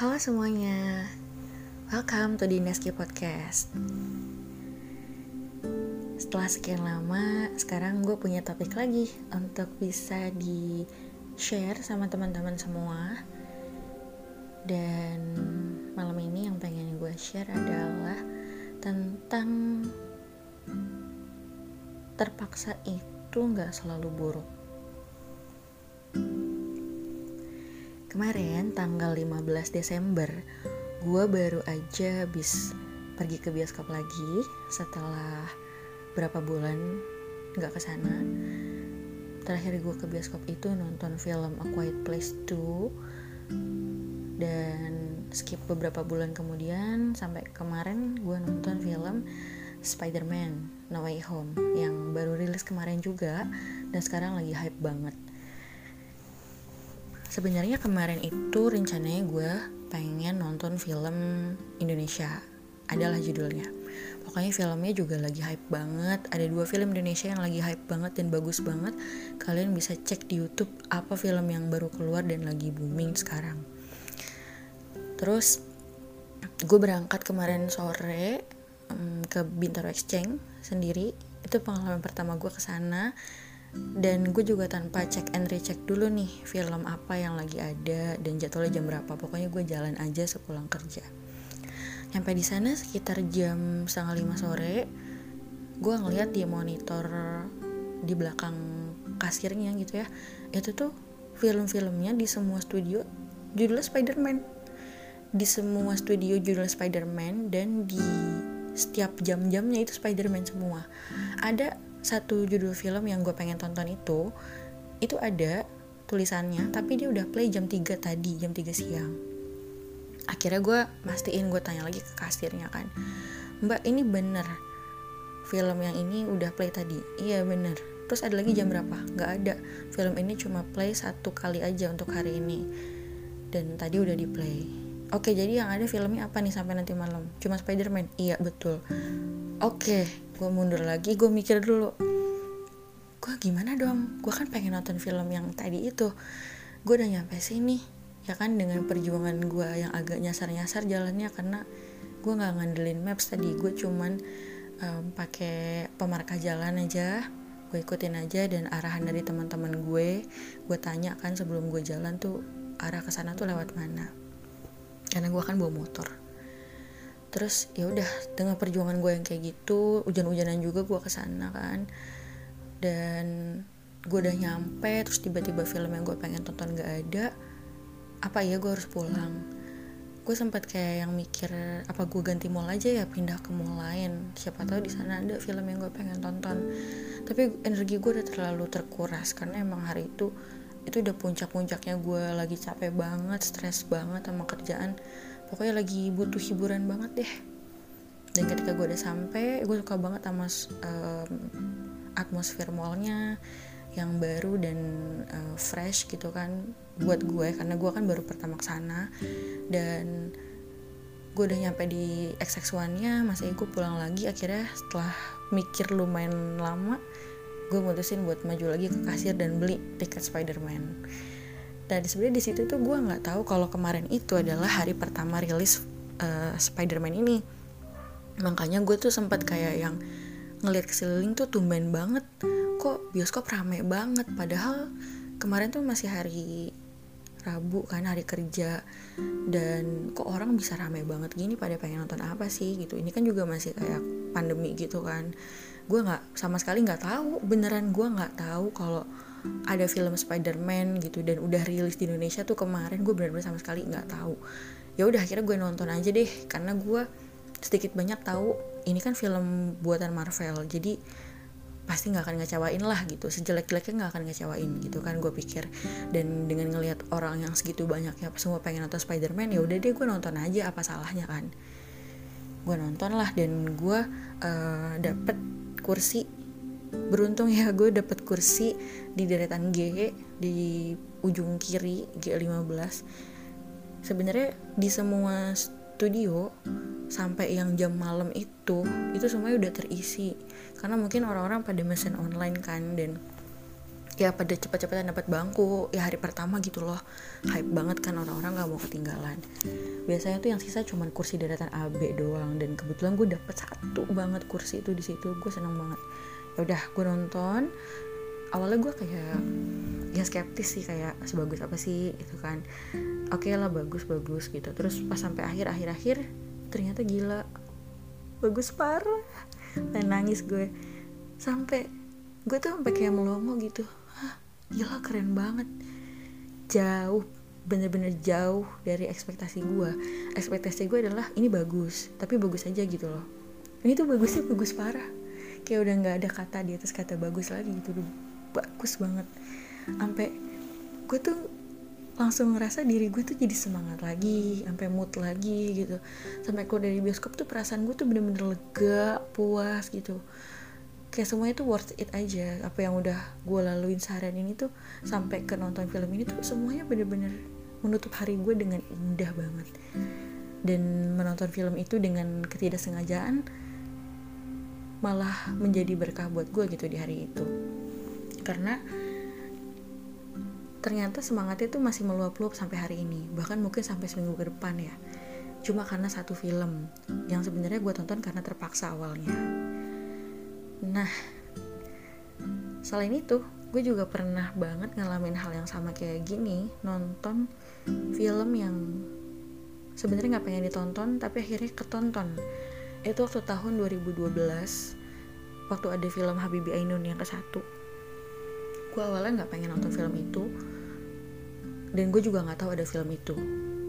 Halo semuanya, welcome to Dinaski Podcast. Setelah sekian lama, sekarang gue punya topik lagi untuk bisa di share sama teman-teman semua. Dan malam ini yang pengen gue share adalah tentang terpaksa itu nggak selalu buruk. Kemarin tanggal 15 Desember Gue baru aja habis pergi ke bioskop lagi Setelah berapa bulan gak ke sana Terakhir gue ke bioskop itu nonton film A Quiet Place 2 Dan skip beberapa bulan kemudian Sampai kemarin gue nonton film Spider-Man No Way Home Yang baru rilis kemarin juga Dan sekarang lagi hype banget Sebenarnya kemarin itu rencananya gue pengen nonton film Indonesia. Adalah judulnya. Pokoknya filmnya juga lagi hype banget. Ada dua film Indonesia yang lagi hype banget dan bagus banget. Kalian bisa cek di YouTube apa film yang baru keluar dan lagi booming sekarang. Terus gue berangkat kemarin sore um, ke Bintaro Exchange sendiri. Itu pengalaman pertama gue ke sana dan gue juga tanpa cek and recheck dulu nih film apa yang lagi ada dan jadwalnya jam berapa. Pokoknya gue jalan aja sepulang kerja. Sampai di sana sekitar jam setengah lima sore gue ngeliat di monitor di belakang kasirnya gitu ya. Itu tuh film-filmnya di semua studio judulnya Spider-Man. Di semua studio judul Spider-Man dan di setiap jam-jamnya itu Spider-Man semua. Ada satu judul film yang gue pengen tonton itu itu ada tulisannya tapi dia udah play jam 3 tadi jam 3 siang. Akhirnya gue mastiin gue tanya lagi ke kasirnya kan mbak ini bener film yang ini udah play tadi? Iya bener. Terus ada lagi jam berapa? Nggak ada. Film ini cuma play satu kali aja untuk hari ini. Dan tadi udah di play oke jadi yang ada filmnya apa nih sampai nanti malam? Cuma Spiderman? Iya betul. Oke gue mundur lagi gue mikir dulu gue gimana dong? Gue kan pengen nonton film yang tadi itu. Gue udah nyampe sini ya kan dengan perjuangan gue yang agak nyasar-nyasar jalannya karena gue nggak ngandelin maps tadi. Gue cuman um, pakai pemarkah jalan aja gue ikutin aja dan arahan dari teman-teman gue gue tanya kan sebelum gue jalan tuh arah ke sana tuh lewat mana? Karena gue kan bawa motor terus ya udah dengan perjuangan gue yang kayak gitu hujan-hujanan juga gue ke sana kan. Dan gue udah nyampe terus tiba-tiba film yang gue pengen tonton gak ada apa ya gue harus pulang. Gue sempat kayak yang mikir apa gue ganti mall aja ya pindah ke mall lain. Siapa tahu di sana ada film yang gue pengen tonton. Tapi energi gue udah terlalu terkuras karena emang hari itu itu udah puncak-puncaknya gue lagi capek banget stres banget sama kerjaan pokoknya lagi butuh hiburan banget deh. Dan ketika gue udah sampai gue suka banget sama um, atmosfer mallnya yang baru dan uh, fresh gitu kan buat gue karena gue kan baru pertama ke sana dan gue udah nyampe di XX1 nya masa gue pulang lagi. Akhirnya setelah mikir lumayan lama gue mutusin buat maju lagi ke kasir dan beli tiket Spider-Man dan sebenarnya di situ tuh gue nggak tahu kalau kemarin itu adalah hari pertama rilis uh, Spider-Man ini. Makanya gue tuh sempat kayak yang ngelihat ke sekeliling tuh tumben banget. Kok bioskop rame banget? Padahal kemarin tuh masih hari Rabu kan hari kerja. Dan kok orang bisa rame banget gini pada pengen nonton apa sih gitu. Ini kan juga masih kayak pandemi gitu kan. Gue nggak sama sekali nggak tahu. Beneran gue nggak tahu kalau ada film Spider-Man gitu dan udah rilis di Indonesia tuh kemarin gue benar-benar sama sekali nggak tahu. Ya udah akhirnya gue nonton aja deh karena gue sedikit banyak tahu ini kan film buatan Marvel jadi pasti nggak akan ngecewain lah gitu sejelek-jeleknya nggak akan ngecewain gitu kan gue pikir. Dan dengan ngelihat orang yang segitu banyak ya semua pengen nonton Spider-Man ya udah deh gue nonton aja apa salahnya kan. Gue nonton lah dan gue uh, dapet kursi beruntung ya gue dapet kursi di deretan G di ujung kiri G15 sebenarnya di semua studio sampai yang jam malam itu itu semuanya udah terisi. Karena mungkin orang-orang pada mesin online kan dan ya pada cepat-cepatan dapat bangku. Ya hari pertama gitu loh. Hype banget kan orang-orang gak mau ketinggalan. Biasanya tuh yang sisa cuman kursi daratan AB doang. Dan kebetulan gue dapet satu banget kursi itu di situ. Gue seneng banget udah gue nonton. Awalnya gue kayak ya skeptis sih kayak sebagus apa sih gitu kan. Oke okay lah bagus bagus gitu. Terus pas sampai akhir akhir akhir ternyata gila. Bagus parah. Dan nangis gue. Sampai gue tuh sampai kayak melongo gitu. Gila keren banget. Jauh bener-bener jauh dari ekspektasi gue ekspektasi gue adalah ini bagus tapi bagus aja gitu loh. Ini tuh bagusnya bagus parah kayak udah nggak ada kata di atas kata bagus lagi gitu udah bagus banget. Sampai gue tuh langsung ngerasa diri gue tuh jadi semangat lagi sampai mood lagi gitu. Sampai keluar dari bioskop tuh perasaan gue tuh bener-bener lega puas gitu. Kayak semuanya tuh worth it aja apa yang udah gue laluin seharian ini tuh sampai ke nonton film ini tuh semuanya bener-bener menutup hari gue dengan indah banget. Dan menonton film itu dengan ketidaksengajaan malah menjadi berkah buat gue gitu di hari itu. Karena ternyata semangatnya tuh masih meluap-luap sampai hari ini. Bahkan mungkin sampai seminggu ke depan ya. Cuma karena satu film yang sebenarnya gue tonton karena terpaksa awalnya. Nah, selain itu, gue juga pernah banget ngalamin hal yang sama kayak gini, nonton film yang sebenarnya nggak pengen ditonton, tapi akhirnya ketonton. Itu waktu tahun 2012, waktu ada film Habibie Ainun yang ke satu. Gue awalnya nggak pengen nonton film itu, dan gue juga nggak tahu ada film itu.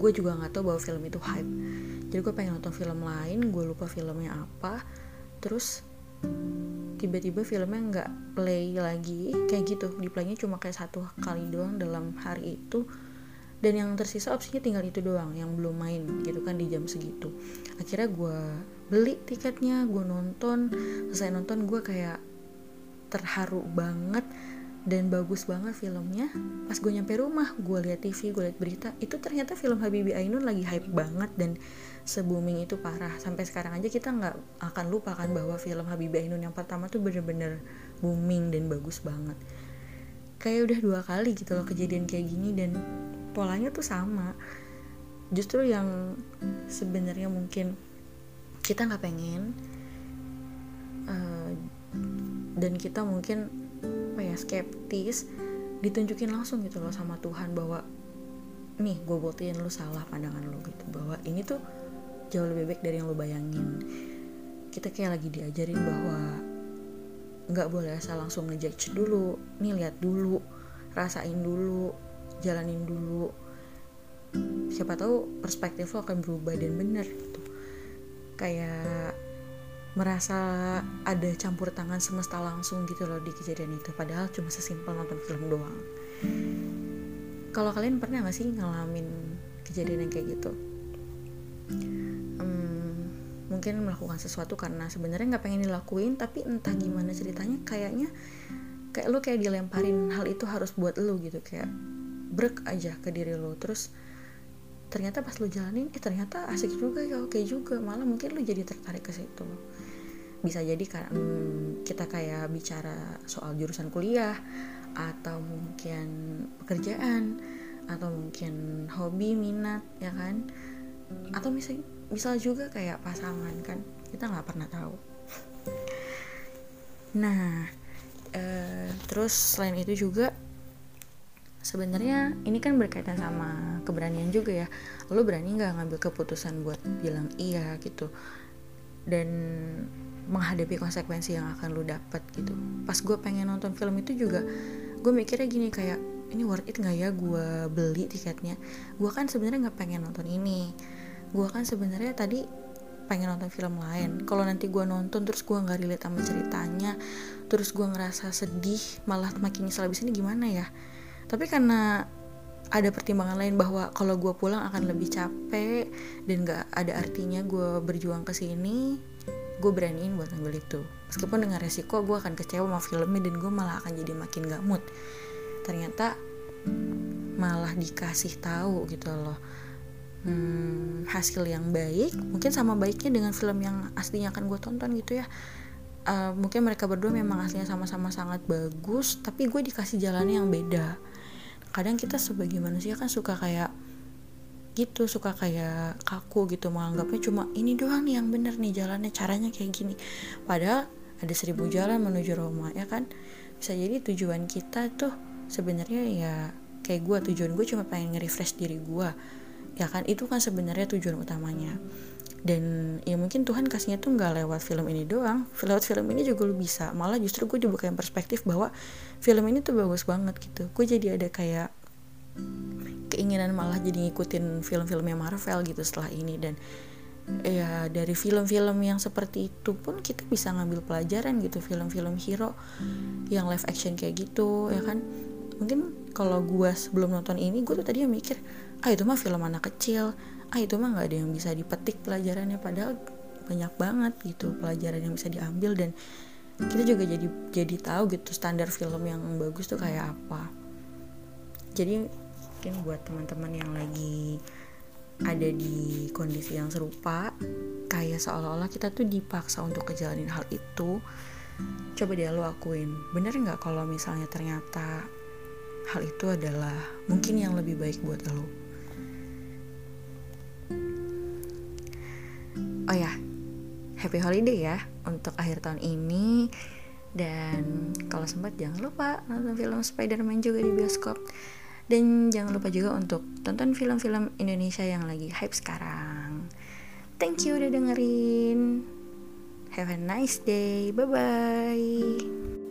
Gue juga nggak tahu bahwa film itu hype. Jadi gue pengen nonton film lain, gue lupa filmnya apa. Terus tiba-tiba filmnya nggak play lagi kayak gitu di playnya cuma kayak satu kali doang dalam hari itu dan yang tersisa opsinya tinggal itu doang yang belum main gitu kan di jam segitu akhirnya gue beli tiketnya gue nonton. Selesai nonton gue kayak terharu banget dan bagus banget filmnya. Pas gue nyampe rumah gue liat TV gue liat berita itu ternyata film Habibie Ainun lagi hype banget dan se-booming itu parah. Sampai sekarang aja kita nggak akan lupa kan bahwa film Habibie Ainun yang pertama tuh bener-bener booming dan bagus banget. Kayak udah dua kali gitu loh kejadian kayak gini dan polanya tuh sama. Justru yang sebenarnya mungkin kita nggak pengen uh, dan kita mungkin apa ya skeptis ditunjukin langsung gitu loh sama Tuhan bahwa nih gue buktiin lu salah pandangan lu gitu. Bahwa ini tuh jauh lebih baik dari yang lo bayangin. Kita kayak lagi diajarin bahwa nggak boleh asal langsung ngejudge dulu. Nih lihat dulu rasain dulu jalanin dulu. Siapa tahu perspektif lo akan berubah dan bener gitu kayak merasa ada campur tangan semesta langsung gitu loh di kejadian itu. Padahal cuma sesimpel nonton film doang. Kalau kalian pernah gak sih ngalamin kejadian yang kayak gitu? Mungkin melakukan sesuatu karena sebenarnya nggak pengen dilakuin tapi entah gimana ceritanya kayaknya kayak lu kayak dilemparin hal itu harus buat lu gitu. Kayak brek aja ke diri lu. Terus ternyata pas lu jalanin eh ternyata asik juga ya oke juga. Malah mungkin lu jadi tertarik ke situ. Bisa jadi kan hmm, kita kayak bicara soal jurusan kuliah atau mungkin pekerjaan atau mungkin hobi minat ya kan? Atau misalnya misal juga kayak pasangan kan? Kita nggak pernah tahu. Nah uh, terus selain itu juga sebenarnya ini kan berkaitan sama keberanian juga ya. Lo berani nggak ngambil keputusan buat bilang iya gitu? Dan menghadapi konsekuensi yang akan lo dapat gitu. Pas gue pengen nonton film itu juga gue mikirnya gini kayak ini worth it nggak ya gue beli tiketnya? Gue kan sebenarnya nggak pengen nonton ini. Gue kan sebenarnya tadi pengen nonton film lain. Kalau nanti gue nonton terus gue nggak relate sama ceritanya terus gue ngerasa sedih malah makin nyesel abis ini gimana ya tapi karena ada pertimbangan lain bahwa kalau gue pulang akan lebih capek dan gak ada artinya gue berjuang ke sini gue beraniin buat ngambil itu. Meskipun dengan resiko gue akan kecewa sama filmnya dan gue malah akan jadi makin gak mood. Ternyata malah dikasih tahu gitu loh. Hmm, hasil yang baik mungkin sama baiknya dengan film yang aslinya akan gue tonton gitu ya uh, mungkin mereka berdua memang aslinya sama-sama sangat bagus tapi gue dikasih jalannya yang beda. Kadang kita sebagai manusia kan suka kayak gitu suka kayak kaku gitu menganggapnya cuma ini doang nih yang bener nih jalannya caranya kayak gini. Padahal ada seribu jalan menuju Roma ya kan? Bisa jadi tujuan kita tuh sebenarnya ya kayak gue tujuan gue cuma pengen nge-refresh diri gue ya kan? Itu kan sebenarnya tujuan utamanya dan ya mungkin Tuhan kasihnya tuh nggak lewat film ini doang. Lewat film ini juga lu bisa. Malah justru gue dibukain perspektif bahwa film ini tuh bagus banget gitu. Gue jadi ada kayak keinginan malah jadi ngikutin film-filmnya Marvel gitu setelah ini. Dan ya dari film-film yang seperti itu pun kita bisa ngambil pelajaran gitu. Film-film hero yang live action kayak gitu ya kan? Mungkin kalau gue sebelum nonton ini gue tuh tadi mikir ah itu mah film anak kecil ah itu mah nggak ada yang bisa dipetik pelajarannya padahal banyak banget gitu pelajaran yang bisa diambil dan kita juga jadi jadi tahu gitu standar film yang bagus tuh kayak apa. Jadi mungkin buat teman-teman yang lagi ada di kondisi yang serupa kayak seolah-olah kita tuh dipaksa untuk ngejalanin hal itu coba deh lo akuin bener nggak kalau misalnya ternyata hal itu adalah mungkin yang lebih baik buat lo oh ya happy holiday ya untuk akhir tahun ini dan kalau sempat jangan lupa nonton film Spider-Man juga di bioskop dan jangan lupa juga untuk tonton film-film Indonesia yang lagi hype sekarang. Thank you udah dengerin. Have a nice day. Bye bye.